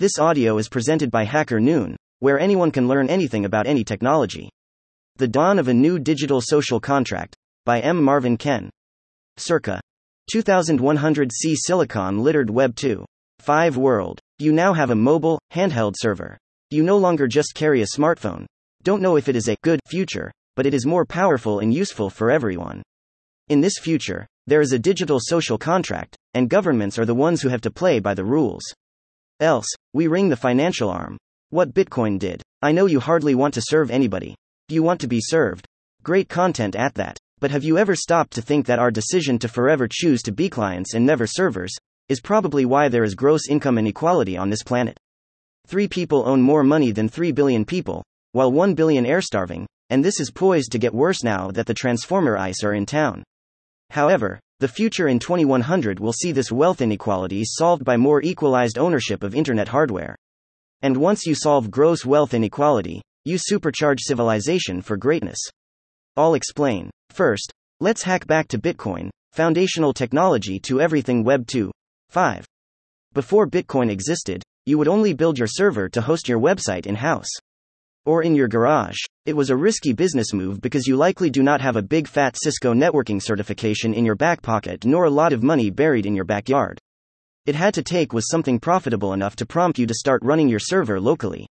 This audio is presented by Hacker Noon, where anyone can learn anything about any technology. The Dawn of a New Digital Social Contract, by M. Marvin Ken. Circa 2100C Silicon Littered Web 2. 5 World. You now have a mobile, handheld server. You no longer just carry a smartphone. Don't know if it is a good future, but it is more powerful and useful for everyone. In this future, there is a digital social contract, and governments are the ones who have to play by the rules. Else, we wring the financial arm. What Bitcoin did. I know you hardly want to serve anybody. You want to be served. Great content at that. But have you ever stopped to think that our decision to forever choose to be clients and never servers is probably why there is gross income inequality on this planet? Three people own more money than 3 billion people, while 1 billion are starving, and this is poised to get worse now that the transformer AIs are in town. However, the future in 2100 will see this wealth inequality solved by more equalized ownership of internet hardware. And once you solve gross wealth inequality, you supercharge civilization for greatness. I'll explain. First, let's hack back to Bitcoin, foundational technology to everything Web 2. 5. Before Bitcoin existed, you would only build your server to host your website in house or in your garage. It was a risky business move because you likely do not have a big fat Cisco networking certification in your back pocket nor a lot of money buried in your backyard. It had to take was something profitable enough to prompt you to start running your server locally.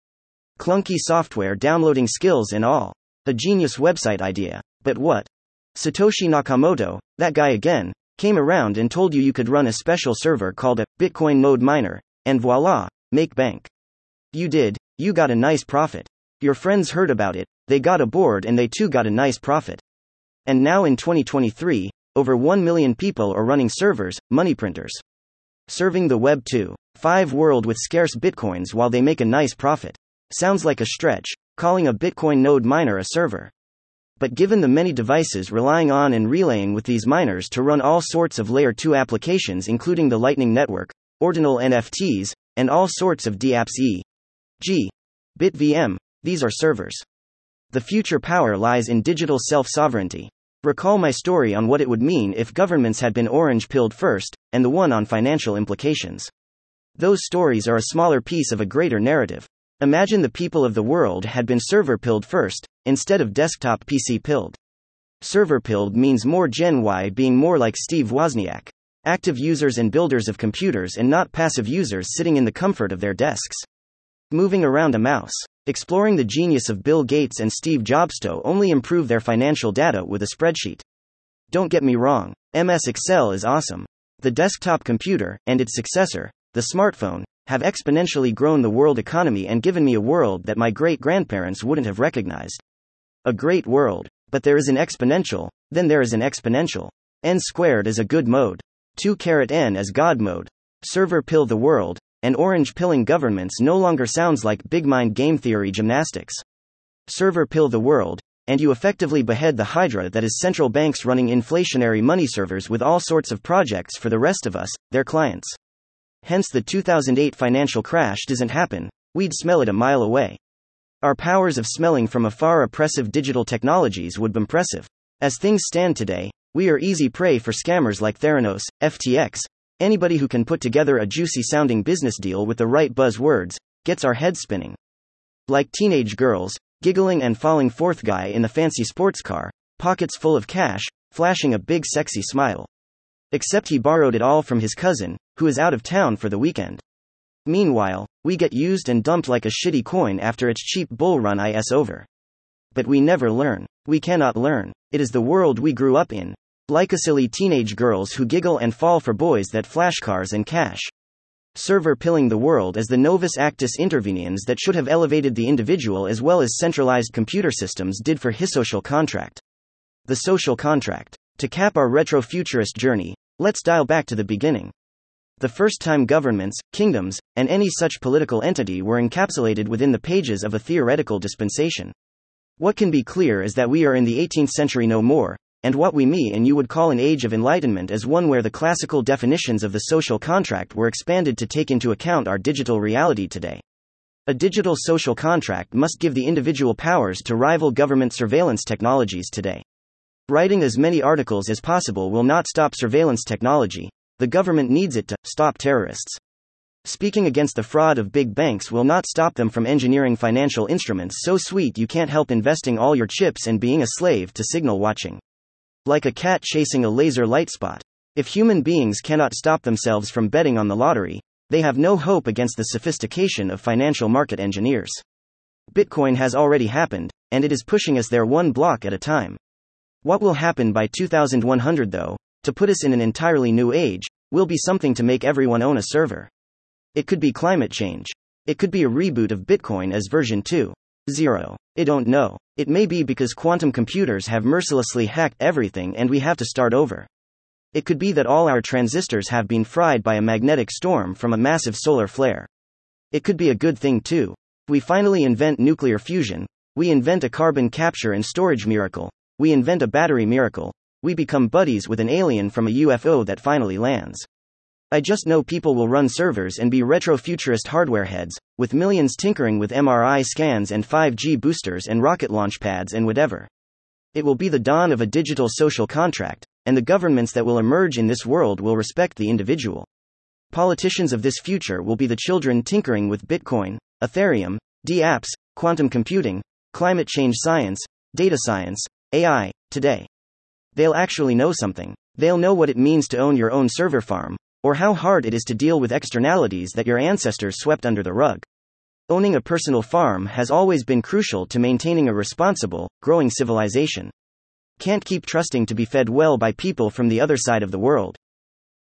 Clunky software downloading skills and all. A genius website idea. But what? Satoshi Nakamoto, that guy again, came around and told you you could run a special server called a Bitcoin node miner, and voila, make bank. You did, you got a nice profit. Your friends heard about it, they got aboard and they too got a nice profit. And now in 2023, over 1 million people are running servers, money printers. Serving the Web 2. 5 world with scarce bitcoins while they make a nice profit. Sounds like a stretch, calling a Bitcoin node miner a server. But given the many devices relying on and relaying with these miners to run all sorts of layer 2 applications, including the Lightning Network, ordinal NFTs, and all sorts of DApps e. g. BitVM, these are servers. The future power lies in digital self sovereignty. Recall my story on what it would mean if governments had been orange pilled first, and the one on financial implications. Those stories are a smaller piece of a greater narrative. Imagine the people of the world had been server pilled first, instead of desktop PC pilled. Server pilled means more Gen Y being more like Steve Wozniak. Active users and builders of computers and not passive users sitting in the comfort of their desks. Moving around a mouse. Exploring the genius of Bill Gates and Steve Jobs to only improve their financial data with a spreadsheet. Don't get me wrong, MS Excel is awesome. The desktop computer, and its successor, the smartphone, have exponentially grown the world economy and given me a world that my great grandparents wouldn't have recognized. A great world, but there is an exponential, then there is an exponential. n squared is a good mode. 2 caret n as God mode. Server pill the world, and orange pilling governments no longer sounds like big mind game theory gymnastics. Server pill the world, and you effectively behead the hydra that is central banks running inflationary money servers with all sorts of projects for the rest of us, their clients. Hence, the 2008 financial crash doesn't happen, we'd smell it a mile away. Our powers of smelling from afar oppressive digital technologies would be impressive. As things stand today, we are easy prey for scammers like Theranos, FTX, Anybody who can put together a juicy sounding business deal with the right buzzwords gets our heads spinning. Like teenage girls, giggling and falling fourth guy in the fancy sports car, pockets full of cash, flashing a big sexy smile. Except he borrowed it all from his cousin, who is out of town for the weekend. Meanwhile, we get used and dumped like a shitty coin after its cheap bull run is over. But we never learn. We cannot learn. It is the world we grew up in, like a silly teenage girls who giggle and fall for boys that flash cars and cash. Server pilling the world as the novus actus interveniens that should have elevated the individual as well as centralized computer systems did for his social contract. The social contract. To cap our retro-futurist journey, let's dial back to the beginning. The first time governments, kingdoms, and any such political entity were encapsulated within the pages of a theoretical dispensation. What can be clear is that we are in the 18th century no more, and what we me and you would call an age of enlightenment is one where the classical definitions of the social contract were expanded to take into account our digital reality today. A digital social contract must give the individual powers to rival government surveillance technologies today. Writing as many articles as possible will not stop surveillance technology, the government needs it to stop terrorists. Speaking against the fraud of big banks will not stop them from engineering financial instruments so sweet you can't help investing all your chips and being a slave to signal watching. Like a cat chasing a laser light spot. If human beings cannot stop themselves from betting on the lottery, they have no hope against the sophistication of financial market engineers. Bitcoin has already happened, and it is pushing us there one block at a time. What will happen by 2100, though, to put us in an entirely new age, will be something to make everyone own a server. It could be climate change. It could be a reboot of Bitcoin as version 2.0. I don't know. It may be because quantum computers have mercilessly hacked everything and we have to start over. It could be that all our transistors have been fried by a magnetic storm from a massive solar flare. It could be a good thing too. We finally invent nuclear fusion, we invent a carbon capture and storage miracle, we invent a battery miracle, we become buddies with an alien from a UFO that finally lands. I just know people will run servers and be retro futurist hardware heads, with millions tinkering with MRI scans and 5G boosters and rocket launch pads and whatever. It will be the dawn of a digital social contract, and the governments that will emerge in this world will respect the individual. Politicians of this future will be the children tinkering with Bitcoin, Ethereum, DApps, quantum computing, climate change science, data science, AI, today. They'll actually know something. They'll know what it means to own your own server farm, or how hard it is to deal with externalities that your ancestors swept under the rug. Owning a personal farm has always been crucial to maintaining a responsible, growing civilization. Can't keep trusting to be fed well by people from the other side of the world.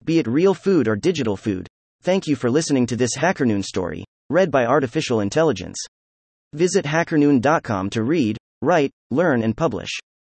Be it real food or digital food. Thank you for listening to this HackerNoon story, read by Artificial Intelligence. Visit hackerNoon.com to read, write, learn, and publish.